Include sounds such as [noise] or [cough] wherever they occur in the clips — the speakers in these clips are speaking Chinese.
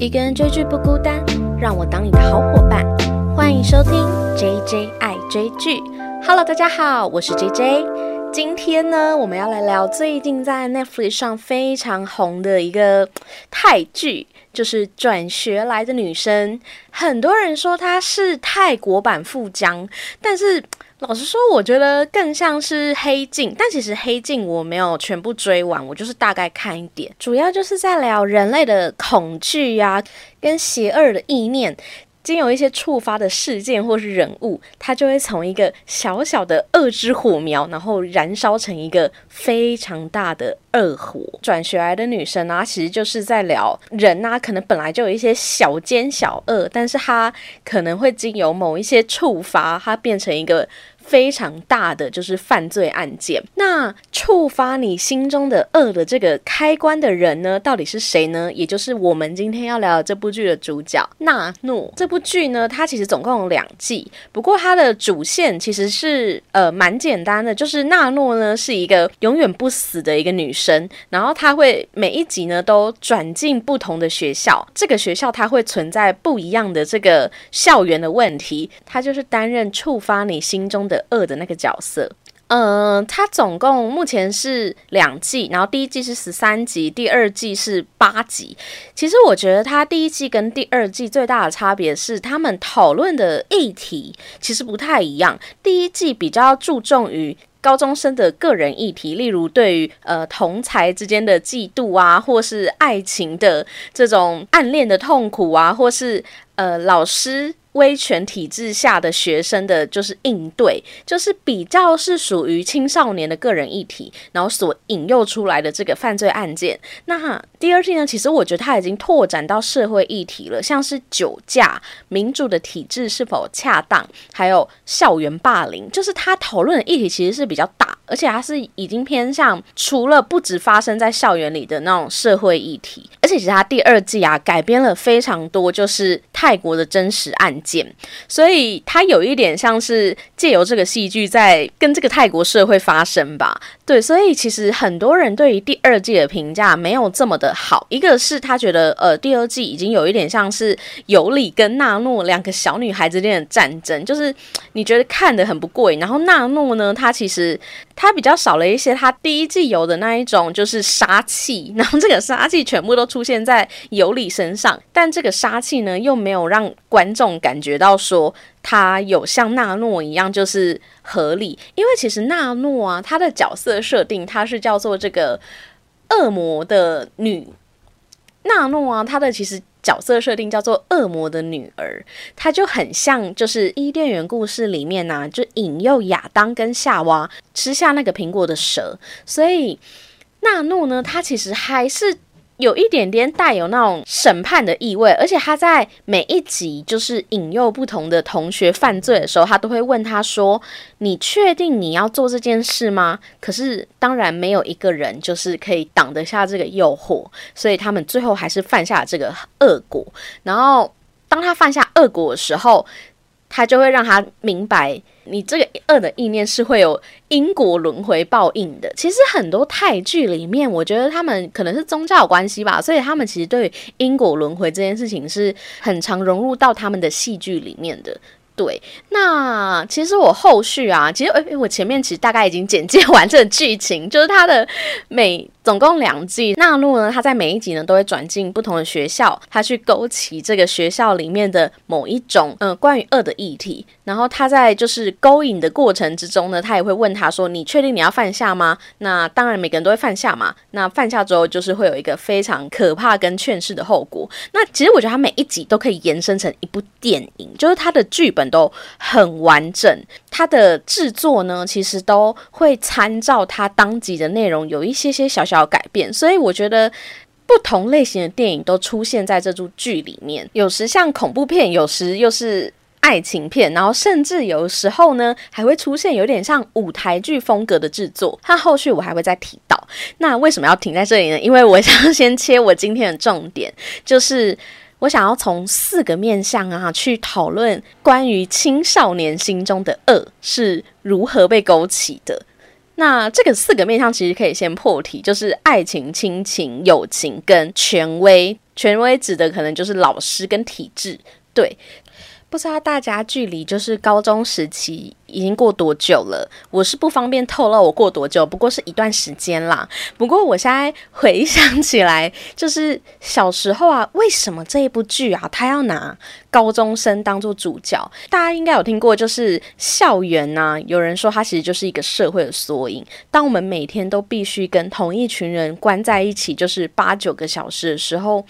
一个人追剧不孤单，让我当你的好伙伴。欢迎收听 JJ 爱追剧。Hello，大家好，我是 JJ。今天呢，我们要来聊最近在 Netflix 上非常红的一个泰剧，就是《转学来的女生》。很多人说它是泰国版《富江》，但是。老实说，我觉得更像是黑镜，但其实黑镜我没有全部追完，我就是大概看一点，主要就是在聊人类的恐惧呀，跟邪恶的意念。经有一些触发的事件或是人物，它就会从一个小小的恶之火苗，然后燃烧成一个非常大的恶火。转学来的女生啊，其实就是在聊人啊，可能本来就有一些小奸小恶，但是她可能会经由某一些触发，它变成一个。非常大的就是犯罪案件，那触发你心中的恶的这个开关的人呢，到底是谁呢？也就是我们今天要聊的这部剧的主角纳诺。这部剧呢，它其实总共有两季，不过它的主线其实是呃蛮简单的，就是纳诺呢是一个永远不死的一个女生，然后她会每一集呢都转进不同的学校，这个学校它会存在不一样的这个校园的问题，她就是担任触发你心中的。二的那个角色，嗯，它总共目前是两季，然后第一季是十三集，第二季是八集。其实我觉得它第一季跟第二季最大的差别是，他们讨论的议题其实不太一样。第一季比较注重于高中生的个人议题，例如对于呃同才之间的嫉妒啊，或是爱情的这种暗恋的痛苦啊，或是呃老师。威权体制下的学生的就是应对，就是比较是属于青少年的个人议题，然后所引诱出来的这个犯罪案件。那第二季呢，其实我觉得它已经拓展到社会议题了，像是酒驾、民主的体制是否恰当，还有校园霸凌，就是他讨论的议题其实是比较大，而且它是已经偏向除了不止发生在校园里的那种社会议题，而且其实它第二季啊改编了非常多，就是泰国的真实案。件，所以它有一点像是借由这个戏剧在跟这个泰国社会发生吧。对，所以其实很多人对于第二季的评价没有这么的好。一个是他觉得，呃，第二季已经有一点像是尤里跟纳诺两个小女孩之间的战争，就是你觉得看得很不过瘾。然后纳诺呢，她其实他比较少了一些他第一季有的那一种就是杀气，[laughs] 然后这个杀气全部都出现在尤里身上，但这个杀气呢又没有让观众感。觉到说他有像纳诺一样就是合理，因为其实纳诺啊，他的角色设定他是叫做这个恶魔的女纳诺啊，他的其实角色设定叫做恶魔的女儿，她就很像就是伊甸园故事里面呢，就引诱亚当跟夏娃吃下那个苹果的蛇，所以纳诺呢，她其实还是。有一点点带有那种审判的意味，而且他在每一集就是引诱不同的同学犯罪的时候，他都会问他说：“你确定你要做这件事吗？”可是当然没有一个人就是可以挡得下这个诱惑，所以他们最后还是犯下了这个恶果。然后当他犯下恶果的时候，他就会让他明白。你这个恶的意念是会有因果轮回报应的。其实很多泰剧里面，我觉得他们可能是宗教关系吧，所以他们其实对因果轮回这件事情是很常融入到他们的戏剧里面的。对，那其实我后续啊，其实诶，我前面其实大概已经简介完这个剧情，就是他的每。总共两季，纳诺呢，他在每一集呢都会转进不同的学校，他去勾起这个学校里面的某一种嗯关于恶的议题。然后他在就是勾引的过程之中呢，他也会问他说：“你确定你要犯下吗？”那当然每个人都会犯下嘛。那犯下之后就是会有一个非常可怕跟劝世的后果。那其实我觉得他每一集都可以延伸成一部电影，就是他的剧本都很完整，他的制作呢其实都会参照他当集的内容有一些些小。需要改变，所以我觉得不同类型的电影都出现在这部剧里面。有时像恐怖片，有时又是爱情片，然后甚至有时候呢还会出现有点像舞台剧风格的制作。它后续我还会再提到。那为什么要停在这里呢？因为我想先切我今天的重点，就是我想要从四个面向啊去讨论关于青少年心中的恶是如何被勾起的。那这个四个面向其实可以先破题，就是爱情、亲情、友情跟权威。权威指的可能就是老师跟体制，对。不知道大家距离就是高中时期已经过多久了？我是不方便透露我过多久，不过是一段时间啦。不过我现在回想起来，就是小时候啊，为什么这一部剧啊，他要拿高中生当做主角？大家应该有听过，就是校园呐，有人说它其实就是一个社会的缩影。当我们每天都必须跟同一群人关在一起，就是八九个小时的时候。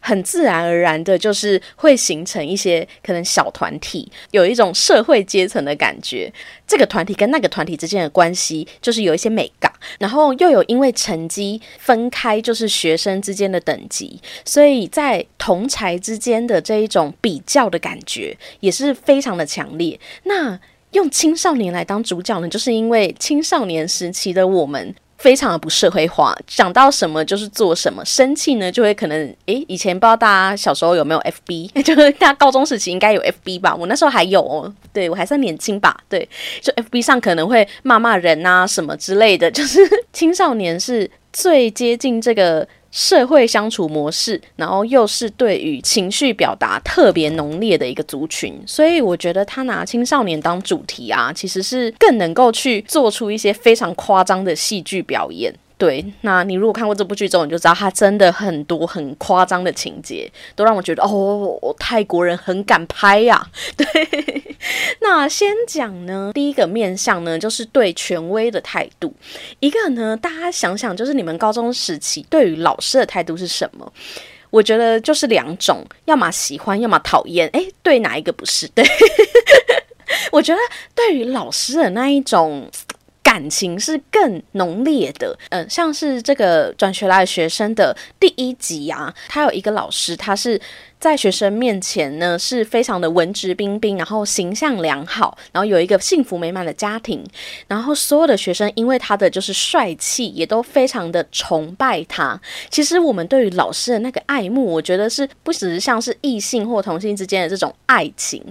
很自然而然的，就是会形成一些可能小团体，有一种社会阶层的感觉。这个团体跟那个团体之间的关系，就是有一些美感，然后又有因为成绩分开，就是学生之间的等级，所以在同才之间的这一种比较的感觉，也是非常的强烈。那用青少年来当主角呢，就是因为青少年时期的我们。非常的不社会化，想到什么就是做什么，生气呢就会可能诶，以前不知道大家小时候有没有 FB，就是大家高中时期应该有 FB 吧，我那时候还有哦，对我还算年轻吧，对，就 FB 上可能会骂骂人啊什么之类的，就是 [laughs] 青少年是最接近这个。社会相处模式，然后又是对于情绪表达特别浓烈的一个族群，所以我觉得他拿青少年当主题啊，其实是更能够去做出一些非常夸张的戏剧表演。对，那你如果看过这部剧之后，你就知道它真的很多很夸张的情节，都让我觉得哦，泰国人很敢拍呀。[laughs] 对，那先讲呢，第一个面向呢，就是对权威的态度。一个呢，大家想想，就是你们高中时期对于老师的态度是什么？我觉得就是两种，要么喜欢，要么讨厌。诶，对哪一个不是？对，[laughs] 我觉得对于老师的那一种。感情是更浓烈的，嗯，像是这个转学来的学生的第一集啊，他有一个老师，他是在学生面前呢，是非常的文质彬彬，然后形象良好，然后有一个幸福美满的家庭，然后所有的学生因为他的就是帅气，也都非常的崇拜他。其实我们对于老师的那个爱慕，我觉得是不只是像是异性或同性之间的这种爱情，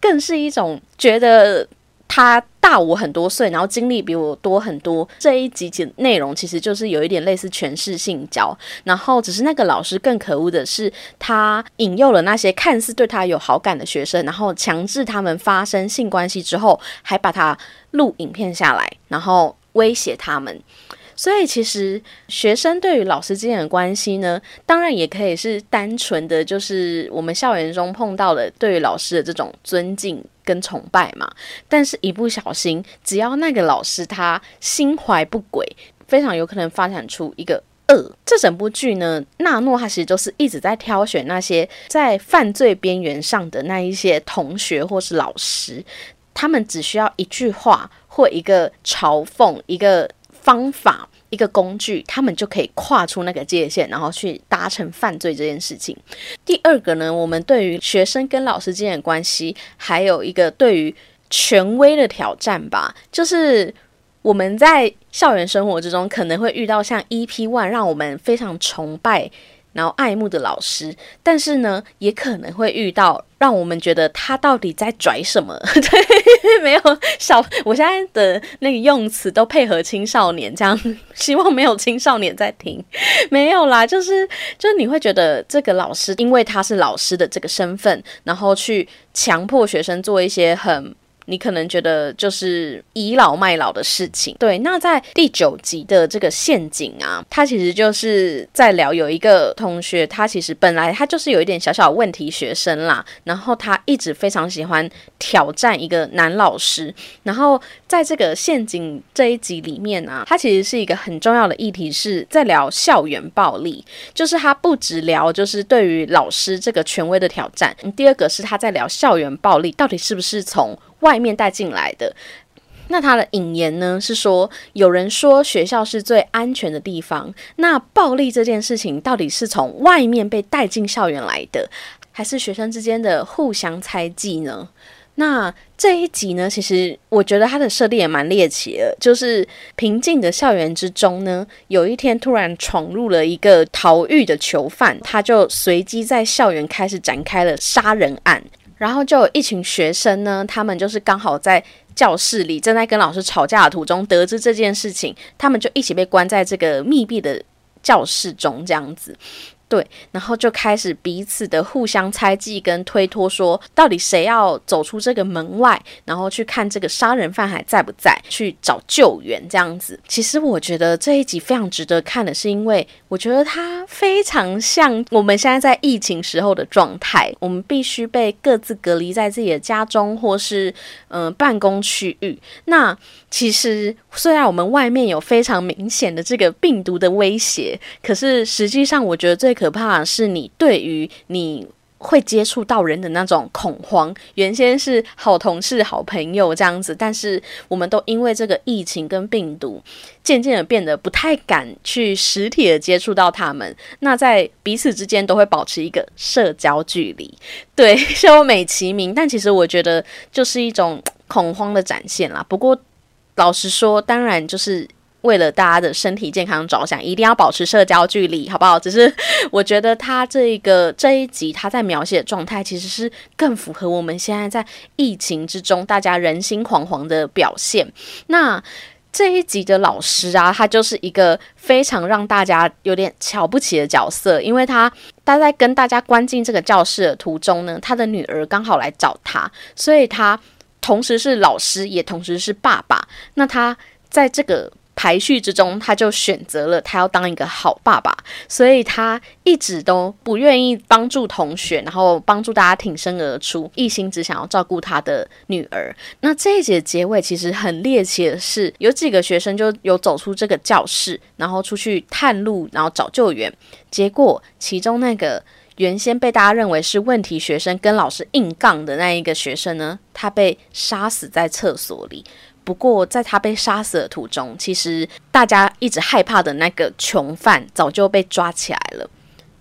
更是一种觉得。他大我很多岁，然后经历比我多很多。这一集的内容其实就是有一点类似全市性交，然后只是那个老师更可恶的是，他引诱了那些看似对他有好感的学生，然后强制他们发生性关系之后，还把他录影片下来，然后威胁他们。所以其实学生对于老师之间的关系呢，当然也可以是单纯的，就是我们校园中碰到的对于老师的这种尊敬跟崇拜嘛。但是，一不小心，只要那个老师他心怀不轨，非常有可能发展出一个恶。这整部剧呢，纳诺他其实就是一直在挑选那些在犯罪边缘上的那一些同学或是老师，他们只需要一句话或一个嘲讽，一个。方法一个工具，他们就可以跨出那个界限，然后去达成犯罪这件事情。第二个呢，我们对于学生跟老师之间的关系，还有一个对于权威的挑战吧，就是我们在校园生活之中可能会遇到像 EP One，让我们非常崇拜。然后爱慕的老师，但是呢，也可能会遇到让我们觉得他到底在拽什么？[laughs] 对，没有小，我现在的那个用词都配合青少年，这样 [laughs] 希望没有青少年在听。没有啦，就是就是你会觉得这个老师，因为他是老师的这个身份，然后去强迫学生做一些很。你可能觉得就是倚老卖老的事情，对。那在第九集的这个陷阱啊，他其实就是在聊有一个同学，他其实本来他就是有一点小小问题学生啦，然后他一直非常喜欢挑战一个男老师，然后在这个陷阱这一集里面啊，他其实是一个很重要的议题，是在聊校园暴力，就是他不止聊就是对于老师这个权威的挑战，第二个是他在聊校园暴力到底是不是从外面带进来的，那他的引言呢是说，有人说学校是最安全的地方，那暴力这件事情到底是从外面被带进校园来的，还是学生之间的互相猜忌呢？那这一集呢，其实我觉得他的设定也蛮猎奇的，就是平静的校园之中呢，有一天突然闯入了一个逃狱的囚犯，他就随机在校园开始展开了杀人案。然后就有一群学生呢，他们就是刚好在教室里正在跟老师吵架的途中，得知这件事情，他们就一起被关在这个密闭的教室中，这样子。对，然后就开始彼此的互相猜忌跟推脱，说到底谁要走出这个门外，然后去看这个杀人犯还在不在，去找救援这样子。其实我觉得这一集非常值得看的是，因为我觉得它非常像我们现在在疫情时候的状态，我们必须被各自隔离在自己的家中或是嗯办公区域。那其实虽然我们外面有非常明显的这个病毒的威胁，可是实际上我觉得最可怕的是你对于你会接触到人的那种恐慌。原先是好同事、好朋友这样子，但是我们都因为这个疫情跟病毒，渐渐的变得不太敢去实体的接触到他们。那在彼此之间都会保持一个社交距离，对，[laughs] 秀美其名，但其实我觉得就是一种恐慌的展现啦。不过。老实说，当然就是为了大家的身体健康着想，一定要保持社交距离，好不好？只是我觉得他这个这一集他在描写的状态，其实是更符合我们现在在疫情之中大家人心惶惶的表现。那这一集的老师啊，他就是一个非常让大家有点瞧不起的角色，因为他他在跟大家关进这个教室的途中呢，他的女儿刚好来找他，所以他。同时是老师，也同时是爸爸。那他在这个排序之中，他就选择了他要当一个好爸爸，所以他一直都不愿意帮助同学，然后帮助大家挺身而出，一心只想要照顾他的女儿。那这一节结尾其实很猎奇的是，有几个学生就有走出这个教室，然后出去探路，然后找救援。结果其中那个。原先被大家认为是问题学生，跟老师硬杠的那一个学生呢，他被杀死在厕所里。不过，在他被杀死的途中，其实大家一直害怕的那个囚犯早就被抓起来了。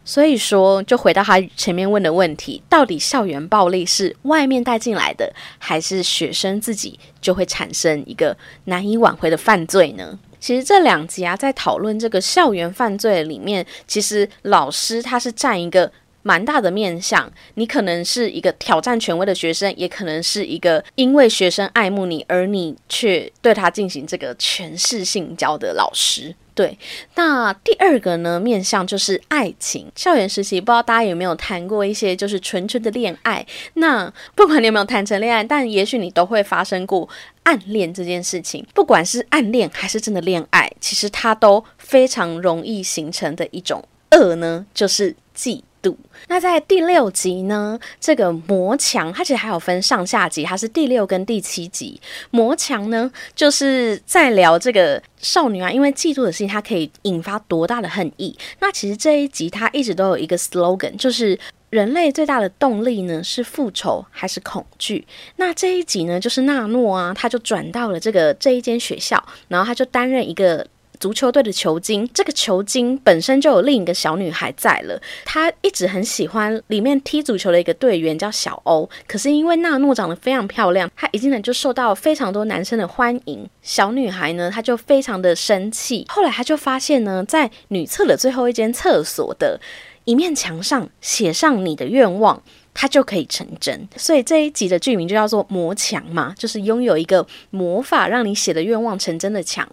所以说，就回到他前面问的问题：到底校园暴力是外面带进来的，还是学生自己就会产生一个难以挽回的犯罪呢？其实这两集啊，在讨论这个校园犯罪里面，其实老师他是占一个。蛮大的面相，你可能是一个挑战权威的学生，也可能是一个因为学生爱慕你，而你却对他进行这个权势性交的老师。对，那第二个呢面相就是爱情，校园时期，不知道大家有没有谈过一些就是纯纯的恋爱？那不管你有没有谈成恋爱，但也许你都会发生过暗恋这件事情。不管是暗恋还是真的恋爱，其实它都非常容易形成的一种恶呢，就是嫉。度那在第六集呢？这个魔墙它其实还有分上下集，它是第六跟第七集。魔墙呢，就是在聊这个少女啊，因为嫉妒的事情，它可以引发多大的恨意。那其实这一集它一直都有一个 slogan，就是人类最大的动力呢是复仇还是恐惧？那这一集呢，就是纳诺啊，他就转到了这个这一间学校，然后他就担任一个。足球队的球精，这个球精本身就有另一个小女孩在了。她一直很喜欢里面踢足球的一个队员叫小欧，可是因为娜诺长得非常漂亮，她一进来就受到非常多男生的欢迎。小女孩呢，她就非常的生气。后来她就发现呢，在女厕的最后一间厕所的一面墙上写上你的愿望。它就可以成真，所以这一集的剧名就叫做“魔墙”嘛，就是拥有一个魔法让你写的愿望成真的墙。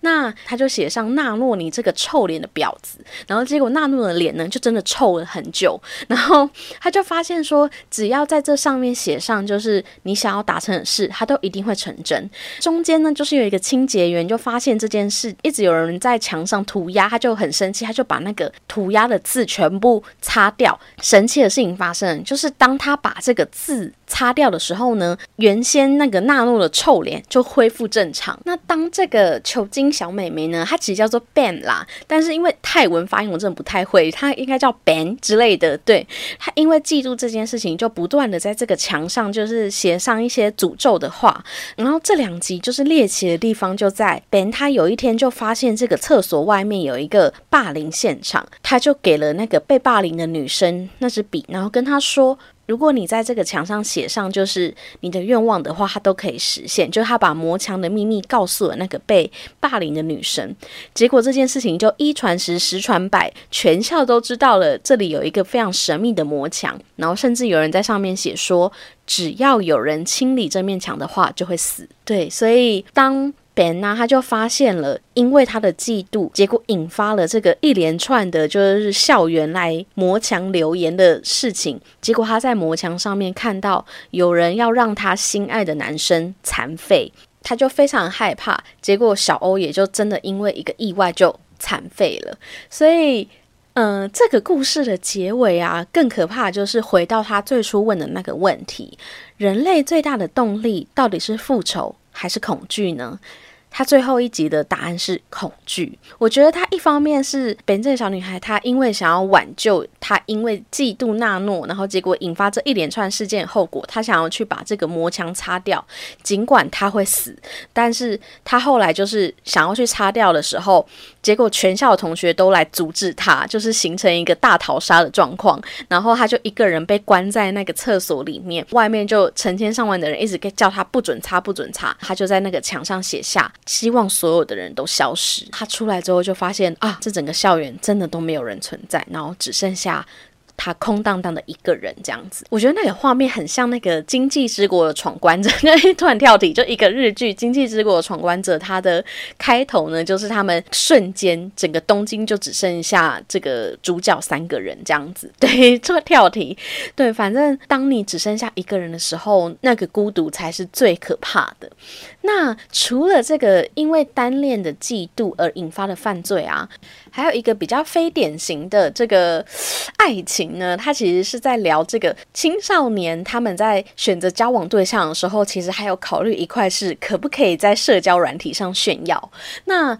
那他就写上纳诺你这个臭脸的婊子，然后结果纳诺的脸呢就真的臭了很久。然后他就发现说，只要在这上面写上就是你想要达成的事，它都一定会成真。中间呢就是有一个清洁员就发现这件事一直有人在墙上涂鸦，他就很生气，他就把那个涂鸦的字全部擦掉。神奇的事情发生，就是。是当他把这个字擦掉的时候呢，原先那个纳诺的臭脸就恢复正常。那当这个球精小美眉呢，她其实叫做 Ben 啦，但是因为泰文发音我真的不太会，她应该叫 Ben 之类的。对，她因为记住这件事情，就不断的在这个墙上就是写上一些诅咒的话。然后这两集就是猎奇的地方就在 Ben，他有一天就发现这个厕所外面有一个霸凌现场，他就给了那个被霸凌的女生那支笔，然后跟她说。如果你在这个墙上写上就是你的愿望的话，他都可以实现。就他把魔墙的秘密告诉了那个被霸凌的女生，结果这件事情就一传十，十传百，全校都知道了这里有一个非常神秘的魔墙，然后甚至有人在上面写说，只要有人清理这面墙的话，就会死。对，所以当。Ben 呢，他就发现了，因为他的嫉妒，结果引发了这个一连串的，就是校园来磨墙留言的事情。结果他在磨墙上面看到有人要让他心爱的男生残废，他就非常害怕。结果小欧也就真的因为一个意外就残废了。所以，嗯，这个故事的结尾啊，更可怕就是回到他最初问的那个问题：人类最大的动力到底是复仇？还是恐惧呢？他最后一集的答案是恐惧。我觉得他一方面是本镇小女孩，她因为想要挽救她，因为嫉妒纳诺，然后结果引发这一连串事件后果，她想要去把这个魔墙擦掉。尽管她会死，但是她后来就是想要去擦掉的时候，结果全校的同学都来阻止他，就是形成一个大逃杀的状况。然后他就一个人被关在那个厕所里面，外面就成千上万的人一直叫他不准擦，不准擦。他就在那个墙上写下。希望所有的人都消失。他出来之后就发现啊，这整个校园真的都没有人存在，然后只剩下。他空荡荡的一个人这样子，我觉得那个画面很像那个《经济之国的闯关者》。那 [laughs] 突然跳题，就一个日剧《经济之国的闯关者》，它的开头呢，就是他们瞬间整个东京就只剩下这个主角三个人这样子。[laughs] 对，这个跳题，对，反正当你只剩下一个人的时候，那个孤独才是最可怕的。那除了这个因为单恋的嫉妒而引发的犯罪啊。还有一个比较非典型的这个爱情那他，其实是在聊这个青少年他们在选择交往对象的时候，其实还有考虑一块是可不可以在社交软体上炫耀。那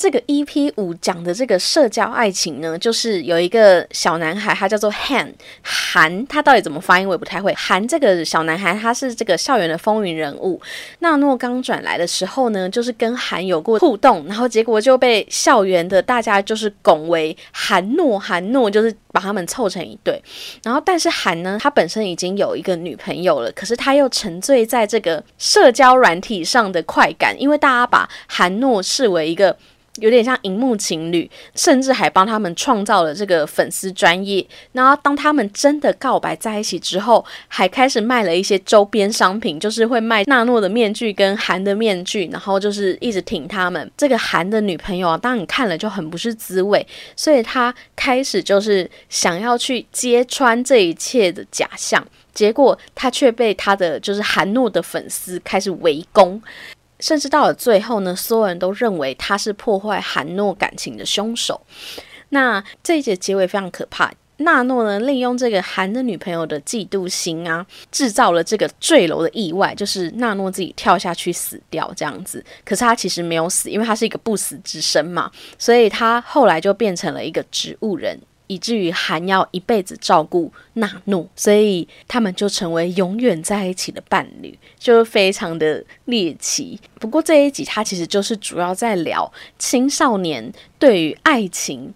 这个 EP 五讲的这个社交爱情呢，就是有一个小男孩，他叫做 Han 韩，他到底怎么发音我也不太会。韩这个小男孩，他是这个校园的风云人物。纳诺刚转来的时候呢，就是跟韩有过互动，然后结果就被校园的大家就是拱为韩诺，韩诺就是把他们凑成一对。然后但是韩呢，他本身已经有一个女朋友了，可是他又沉醉在这个社交软体上的快感，因为大家把韩诺视为一个。有点像荧幕情侣，甚至还帮他们创造了这个粉丝专业。然后当他们真的告白在一起之后，还开始卖了一些周边商品，就是会卖纳诺的面具跟韩的面具，然后就是一直挺他们。这个韩的女朋友啊，当你看了就很不是滋味，所以他开始就是想要去揭穿这一切的假象，结果他却被他的就是韩诺的粉丝开始围攻。甚至到了最后呢，所有人都认为他是破坏韩诺感情的凶手。那这一节结尾非常可怕。纳诺呢，利用这个韩的女朋友的嫉妒心啊，制造了这个坠楼的意外，就是纳诺自己跳下去死掉这样子。可是他其实没有死，因为他是一个不死之身嘛，所以他后来就变成了一个植物人。以至于韩要一辈子照顾纳诺，所以他们就成为永远在一起的伴侣，就非常的猎奇。不过这一集它其实就是主要在聊青少年对于爱情，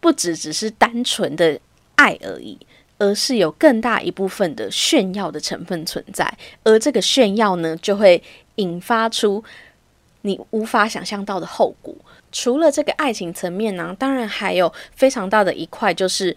不只只是单纯的爱而已，而是有更大一部分的炫耀的成分存在，而这个炫耀呢，就会引发出你无法想象到的后果。除了这个爱情层面呢，当然还有非常大的一块，就是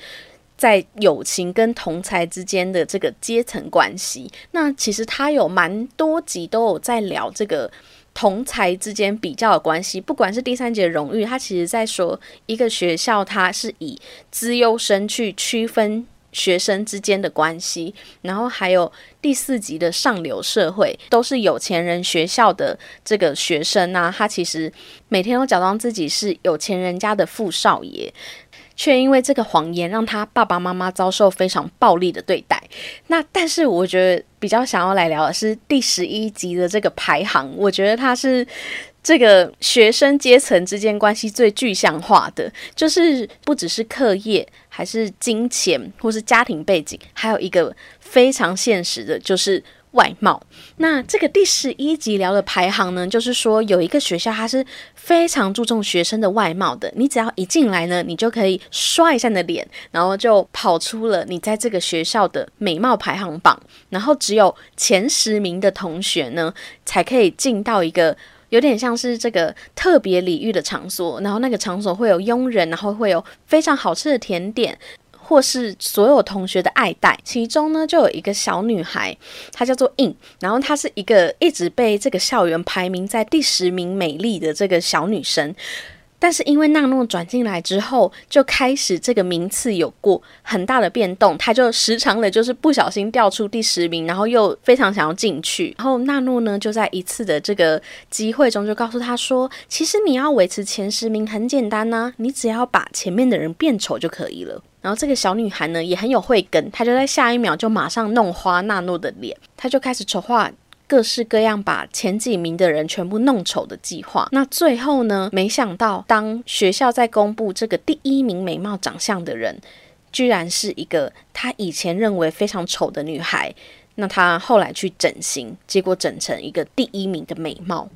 在友情跟同才之间的这个阶层关系。那其实他有蛮多集都有在聊这个同才之间比较的关系，不管是第三节荣誉，他其实在说一个学校，它是以资优生去区分。学生之间的关系，然后还有第四集的上流社会，都是有钱人学校的这个学生啊，他其实每天都假装自己是有钱人家的富少爷，却因为这个谎言让他爸爸妈妈遭受非常暴力的对待。那但是我觉得比较想要来聊的是第十一集的这个排行，我觉得他是。这个学生阶层之间关系最具象化的，就是不只是课业，还是金钱，或是家庭背景，还有一个非常现实的，就是外貌。那这个第十一集聊的排行呢，就是说有一个学校它是非常注重学生的外貌的，你只要一进来呢，你就可以刷一下你的脸，然后就跑出了你在这个学校的美貌排行榜，然后只有前十名的同学呢，才可以进到一个。有点像是这个特别礼遇的场所，然后那个场所会有佣人，然后会有非常好吃的甜点，或是所有同学的爱戴。其中呢，就有一个小女孩，她叫做 In，，然后她是一个一直被这个校园排名在第十名美丽的这个小女生。但是因为纳诺转进来之后，就开始这个名次有过很大的变动，他就时常的就是不小心掉出第十名，然后又非常想要进去。然后纳诺呢就在一次的这个机会中就告诉他说：“其实你要维持前十名很简单呐，你只要把前面的人变丑就可以了。”然后这个小女孩呢也很有慧根，她就在下一秒就马上弄花纳诺的脸，她就开始筹划。各式各样把前几名的人全部弄丑的计划，那最后呢？没想到，当学校在公布这个第一名美貌长相的人，居然是一个他以前认为非常丑的女孩。那他后来去整形，结果整成一个第一名的美貌。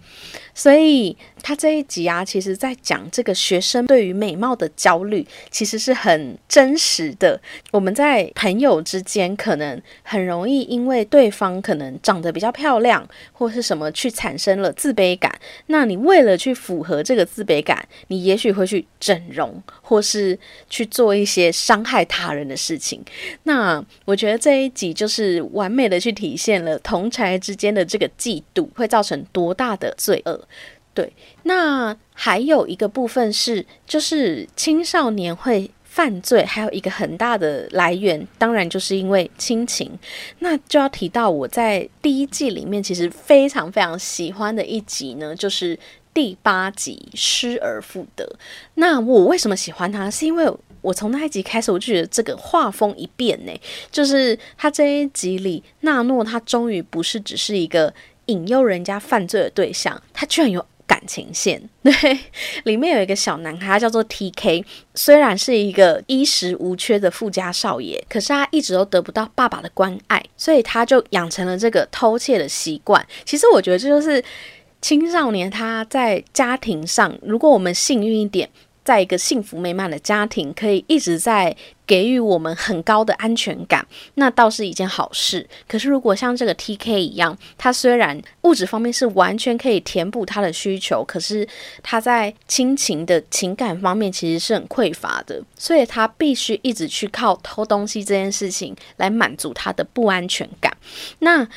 所以他这一集啊，其实在讲这个学生对于美貌的焦虑，其实是很真实的。我们在朋友之间，可能很容易因为对方可能长得比较漂亮，或是什么，去产生了自卑感。那你为了去符合这个自卑感，你也许会去整容，或是去做一些伤害他人的事情。那我觉得这一集就是完美的去体现了同才之间的这个嫉妒会造成多大的罪恶。对，那还有一个部分是，就是青少年会犯罪，还有一个很大的来源，当然就是因为亲情。那就要提到我在第一季里面其实非常非常喜欢的一集呢，就是第八集《失而复得》。那我为什么喜欢它？是因为我从那一集开始，我就觉得这个画风一变呢，就是他这一集里，纳诺他终于不是只是一个引诱人家犯罪的对象，他居然有。感情线 [laughs] 对，里面有一个小男孩，他叫做 T K，虽然是一个衣食无缺的富家少爷，可是他一直都得不到爸爸的关爱，所以他就养成了这个偷窃的习惯。其实我觉得这就是青少年他在家庭上，如果我们幸运一点。在一个幸福美满的家庭，可以一直在给予我们很高的安全感，那倒是一件好事。可是，如果像这个 T K 一样，他虽然物质方面是完全可以填补他的需求，可是他在亲情的情感方面其实是很匮乏的，所以他必须一直去靠偷东西这件事情来满足他的不安全感。那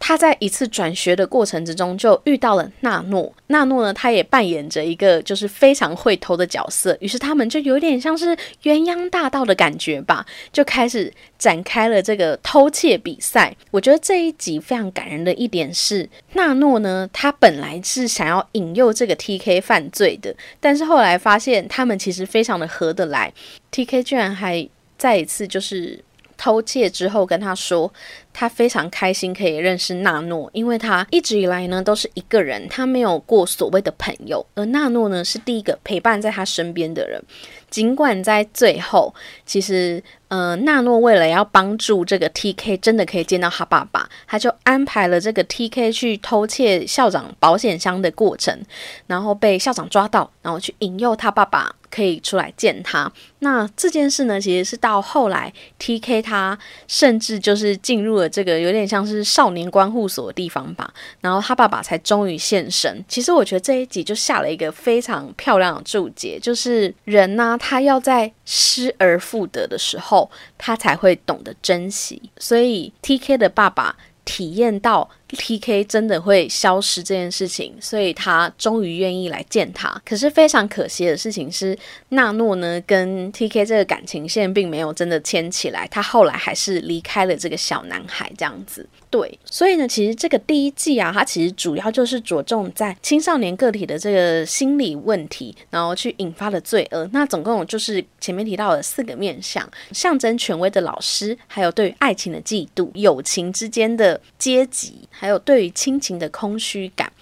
他在一次转学的过程之中，就遇到了纳诺。纳诺呢，他也扮演着一个就是非常会偷的角色。于是他们就有点像是鸳鸯大盗的感觉吧，就开始展开了这个偷窃比赛。我觉得这一集非常感人的一点是，纳诺呢，他本来是想要引诱这个 T K 犯罪的，但是后来发现他们其实非常的合得来。T K 居然还再一次就是。偷窃之后，跟他说，他非常开心可以认识纳诺，因为他一直以来呢都是一个人，他没有过所谓的朋友，而纳诺呢是第一个陪伴在他身边的人。尽管在最后，其实，呃，纳诺为了要帮助这个 T K 真的可以见到他爸爸，他就安排了这个 T K 去偷窃校长保险箱的过程，然后被校长抓到，然后去引诱他爸爸。可以出来见他。那这件事呢，其实是到后来，T K 他甚至就是进入了这个有点像是少年关护所的地方吧。然后他爸爸才终于现身。其实我觉得这一集就下了一个非常漂亮的注解，就是人呢，他要在失而复得的时候，他才会懂得珍惜。所以 T K 的爸爸体验到。T K 真的会消失这件事情，所以他终于愿意来见他。可是非常可惜的事情是，纳诺呢跟 T K 这个感情线并没有真的牵起来，他后来还是离开了这个小男孩这样子。对，所以呢，其实这个第一季啊，它其实主要就是着重在青少年个体的这个心理问题，然后去引发的罪恶。那总共就是前面提到的四个面向：象征权威的老师，还有对爱情的嫉妒、友情之间的阶级。还有对于亲情的空虚感，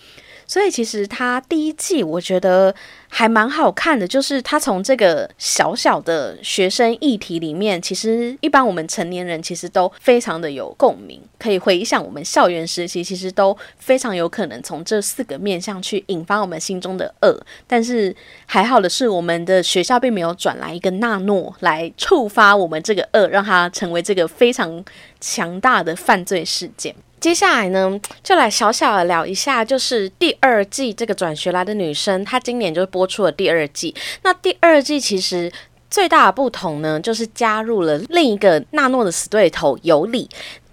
所以其实他第一季我觉得还蛮好看的，就是他从这个小小的学生议题里面，其实一般我们成年人其实都非常的有共鸣，可以回想我们校园时期，其实都非常有可能从这四个面向去引发我们心中的恶。但是还好的是，我们的学校并没有转来一个纳诺来触发我们这个恶，让它成为这个非常强大的犯罪事件。接下来呢，就来小小的聊一下，就是第二季这个转学来的女生，她今年就播出了第二季。那第二季其实最大的不同呢，就是加入了另一个娜诺的死对头尤里。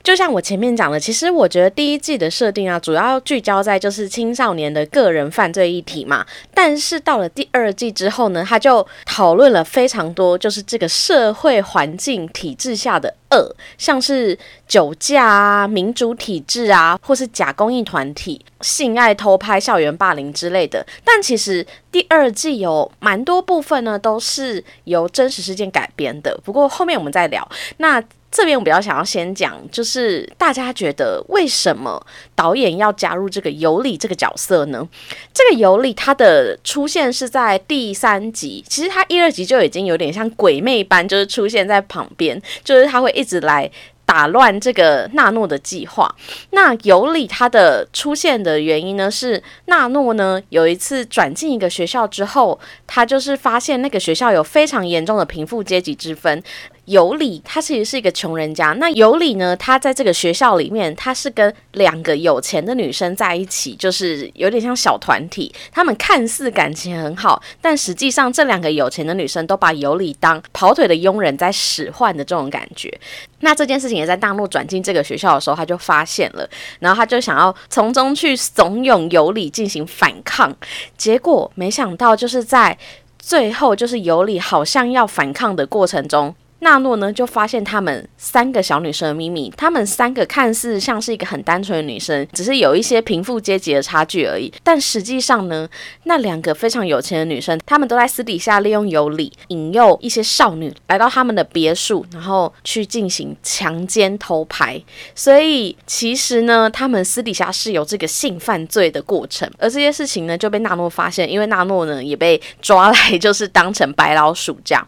就像我前面讲的，其实我觉得第一季的设定啊，主要聚焦在就是青少年的个人犯罪议题嘛。但是到了第二季之后呢，他就讨论了非常多，就是这个社会环境体制下的恶，像是酒驾啊、民主体制啊，或是假公益团体、性爱偷拍、校园霸凌之类的。但其实第二季有蛮多部分呢，都是由真实事件改编的。不过后面我们再聊。那这边我比较想要先讲，就是大家觉得为什么导演要加入这个尤里这个角色呢？这个尤里他的出现是在第三集，其实他一二集就已经有点像鬼魅般，就是出现在旁边，就是他会一直来。打乱这个纳诺的计划。那尤里他的出现的原因呢？是纳诺呢有一次转进一个学校之后，他就是发现那个学校有非常严重的贫富阶级之分。尤里他其实是一个穷人家。那尤里呢，他在这个学校里面，他是跟两个有钱的女生在一起，就是有点像小团体。他们看似感情很好，但实际上这两个有钱的女生都把尤里当跑腿的佣人在使唤的这种感觉。那这件事情也在大陆转进这个学校的时候，他就发现了，然后他就想要从中去怂恿尤里进行反抗，结果没想到就是在最后，就是尤里好像要反抗的过程中。纳诺呢，就发现他们三个小女生的秘密。她们三个看似像是一个很单纯的女生，只是有一些贫富阶级的差距而已。但实际上呢，那两个非常有钱的女生，她们都在私底下利用尤里，引诱一些少女来到他们的别墅，然后去进行强奸、偷拍。所以其实呢，他们私底下是有这个性犯罪的过程。而这些事情呢，就被纳诺发现，因为纳诺呢也被抓来，就是当成白老鼠这样。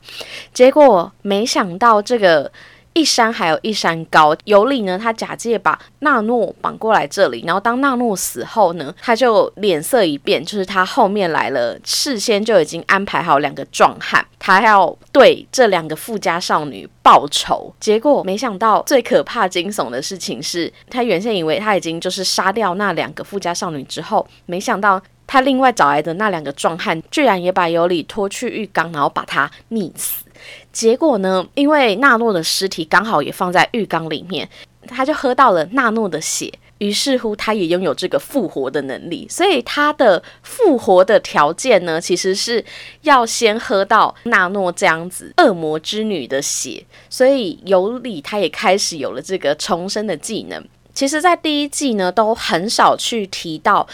结果没想。想到这个一山还有一山高，尤里呢，他假借把纳诺绑过来这里，然后当纳诺死后呢，他就脸色一变，就是他后面来了，事先就已经安排好两个壮汉，他要对这两个富家少女报仇。结果没想到最可怕惊悚的事情是，他原先以为他已经就是杀掉那两个富家少女之后，没想到他另外找来的那两个壮汉，居然也把尤里拖去浴缸，然后把他溺死。结果呢？因为纳诺的尸体刚好也放在浴缸里面，他就喝到了纳诺的血，于是乎他也拥有这个复活的能力。所以他的复活的条件呢，其实是要先喝到纳诺这样子恶魔之女的血。所以尤里他也开始有了这个重生的技能。其实，在第一季呢，都很少去提到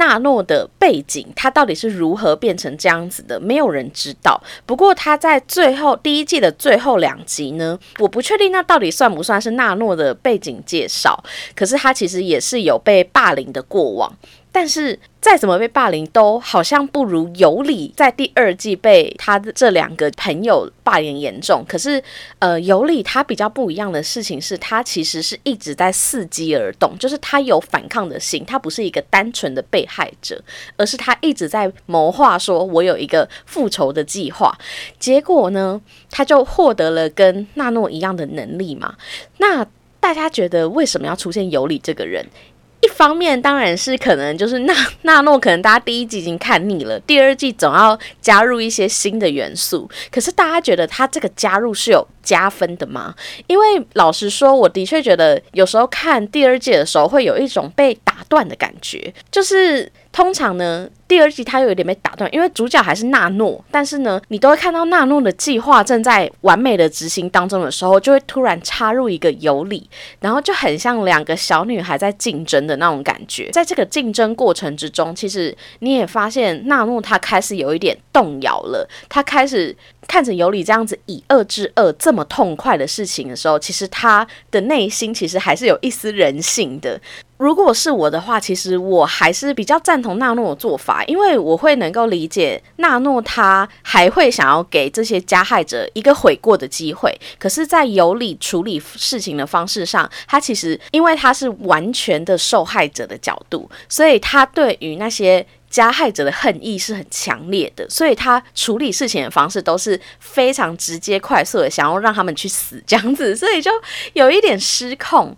纳诺的背景，他到底是如何变成这样子的，没有人知道。不过，他在最后第一季的最后两集呢，我不确定那到底算不算是纳诺的背景介绍。可是，他其实也是有被霸凌的过往。但是再怎么被霸凌，都好像不如尤里在第二季被他的这两个朋友霸凌严重。可是，呃，尤里他比较不一样的事情是，他其实是一直在伺机而动，就是他有反抗的心，他不是一个单纯的被害者，而是他一直在谋划，说我有一个复仇的计划。结果呢，他就获得了跟纳诺一样的能力嘛。那大家觉得为什么要出现尤里这个人？方面当然是可能就是 [laughs] 纳纳诺，可能大家第一季已经看腻了，第二季总要加入一些新的元素。可是大家觉得他这个加入是有加分的吗？因为老实说，我的确觉得有时候看第二季的时候会有一种被打断的感觉，就是通常呢。第二季他又有点被打断，因为主角还是纳诺，但是呢，你都会看到纳诺的计划正在完美的执行当中的时候，就会突然插入一个尤里，然后就很像两个小女孩在竞争的那种感觉。在这个竞争过程之中，其实你也发现纳诺他开始有一点动摇了，他开始看着尤里这样子以恶制恶这么痛快的事情的时候，其实他的内心其实还是有一丝人性的。如果是我的话，其实我还是比较赞同纳诺的做法，因为我会能够理解纳诺他还会想要给这些加害者一个悔过的机会。可是，在有理处理事情的方式上，他其实因为他是完全的受害者的角度，所以他对于那些加害者的恨意是很强烈的，所以他处理事情的方式都是非常直接、快速的，想要让他们去死这样子，所以就有一点失控。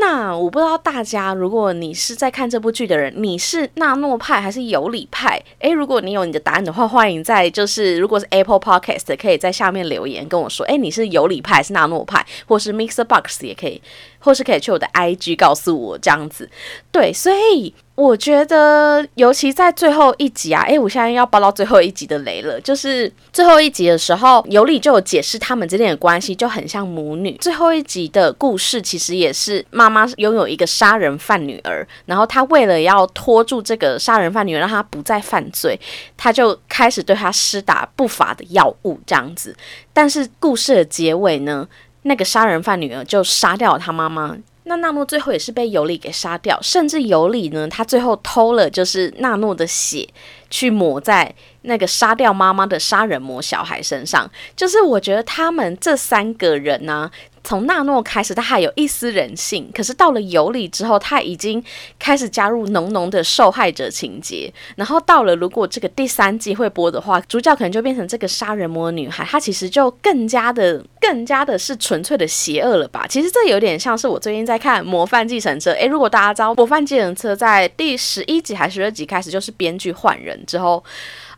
那我不知道大家，如果你是在看这部剧的人，你是纳诺派还是有理派？诶，如果你有你的答案的话，欢迎在就是如果是 Apple Podcast，可以在下面留言跟我说，诶，你是有理派还是纳诺派，或是 Mixer Box 也可以。或是可以去我的 IG 告诉我这样子，对，所以我觉得，尤其在最后一集啊，诶，我现在要爆到最后一集的雷了，就是最后一集的时候，尤里就有解释他们之间的关系就很像母女。最后一集的故事其实也是妈妈拥有一个杀人犯女儿，然后她为了要拖住这个杀人犯女儿，让她不再犯罪，她就开始对她施打不法的药物这样子。但是故事的结尾呢？那个杀人犯女儿就杀掉了他妈妈，那纳诺最后也是被尤里给杀掉，甚至尤里呢，他最后偷了就是纳诺的血去抹在那个杀掉妈妈的杀人魔小孩身上，就是我觉得他们这三个人呢。从纳诺开始，他还有一丝人性，可是到了尤里之后，他已经开始加入浓浓的受害者情节。然后到了如果这个第三季会播的话，主角可能就变成这个杀人魔女孩，她其实就更加的、更加的是纯粹的邪恶了吧？其实这有点像是我最近在看《模范继承者》。诶，如果大家知道《模范继承者》在第十一集还是十二集开始就是编剧换人之后。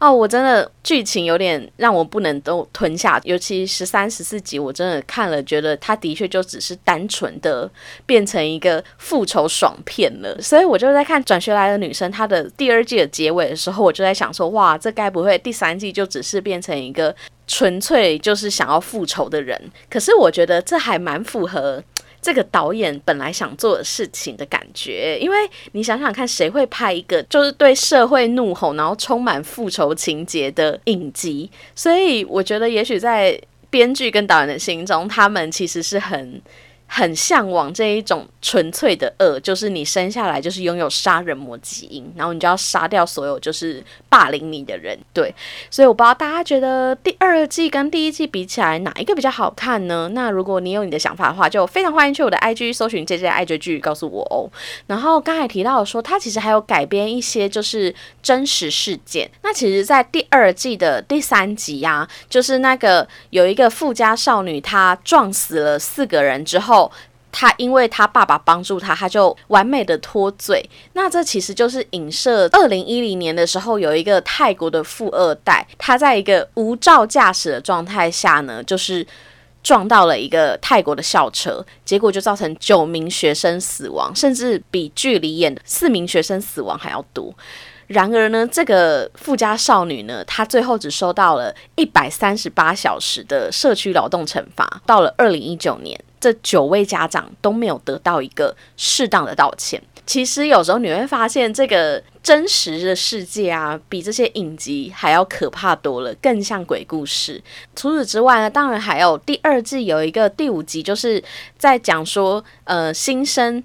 哦，我真的剧情有点让我不能都吞下，尤其十三、十四集，我真的看了，觉得他的确就只是单纯的变成一个复仇爽片了。所以我就在看《转学来的女生》它的第二季的结尾的时候，我就在想说，哇，这该不会第三季就只是变成一个纯粹就是想要复仇的人？可是我觉得这还蛮符合。这个导演本来想做的事情的感觉，因为你想想看，谁会拍一个就是对社会怒吼，然后充满复仇情节的影集？所以我觉得，也许在编剧跟导演的心中，他们其实是很。很向往这一种纯粹的恶，就是你生下来就是拥有杀人魔基因，然后你就要杀掉所有就是霸凌你的人。对，所以我不知道大家觉得第二季跟第一季比起来哪一个比较好看呢？那如果你有你的想法的话，就非常欢迎去我的 IG 搜寻 J J 爱追剧，告诉我哦。然后刚才提到说，它其实还有改编一些就是真实事件。那其实，在第二季的第三集呀，就是那个有一个富家少女，她撞死了四个人之后。他因为他爸爸帮助他，他就完美的脱罪。那这其实就是影射二零一零年的时候，有一个泰国的富二代，他在一个无照驾驶的状态下呢，就是撞到了一个泰国的校车，结果就造成九名学生死亡，甚至比剧里演的四名学生死亡还要多。然而呢，这个富家少女呢，她最后只收到了一百三十八小时的社区劳动惩罚。到了二零一九年。这九位家长都没有得到一个适当的道歉。其实有时候你会发现，这个真实的世界啊，比这些影集还要可怕多了，更像鬼故事。除此之外呢，当然还有第二季有一个第五集，就是在讲说，呃，新生。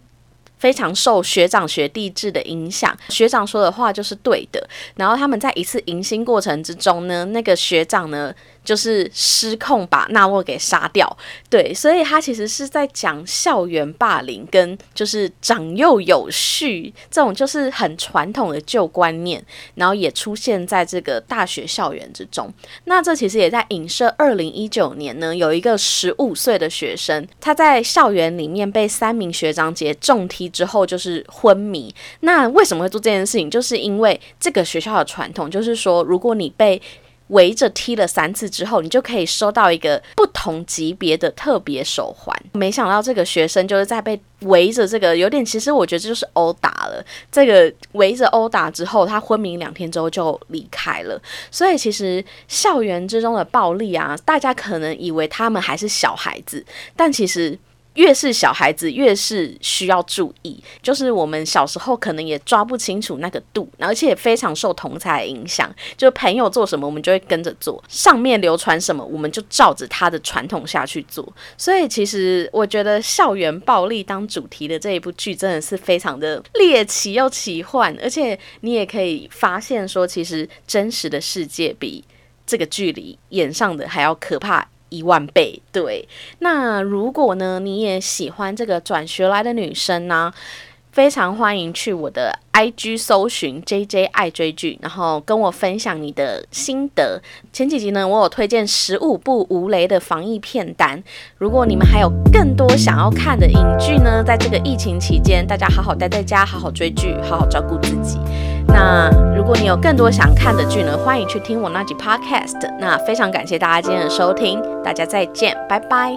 非常受学长学弟制的影响，学长说的话就是对的。然后他们在一次迎新过程之中呢，那个学长呢就是失控把纳沃给杀掉。对，所以他其实是在讲校园霸凌跟就是长幼有序这种就是很传统的旧观念，然后也出现在这个大学校园之中。那这其实也在影射二零一九年呢，有一个十五岁的学生，他在校园里面被三名学长姐重踢。之后就是昏迷。那为什么会做这件事情？就是因为这个学校的传统，就是说，如果你被围着踢了三次之后，你就可以收到一个不同级别的特别手环。没想到这个学生就是在被围着这个有点，其实我觉得这就是殴打了。这个围着殴打之后，他昏迷两天之后就离开了。所以其实校园之中的暴力啊，大家可能以为他们还是小孩子，但其实。越是小孩子，越是需要注意。就是我们小时候可能也抓不清楚那个度，而且也非常受同才影响。就朋友做什么，我们就会跟着做；上面流传什么，我们就照着他的传统下去做。所以，其实我觉得校园暴力当主题的这一部剧，真的是非常的猎奇又奇幻。而且，你也可以发现说，其实真实的世界比这个剧里演上的还要可怕。一万倍，对。那如果呢，你也喜欢这个转学来的女生呢？非常欢迎去我的 IG 搜寻 JJ 爱追剧，然后跟我分享你的心得。前几集呢，我有推荐十五部无雷的防疫片单。如果你们还有更多想要看的影剧呢，在这个疫情期间，大家好好待在家，好好追剧，好好照顾自己。那如果你有更多想看的剧呢，欢迎去听我那集 Podcast。那非常感谢大家今天的收听，大家再见，拜拜。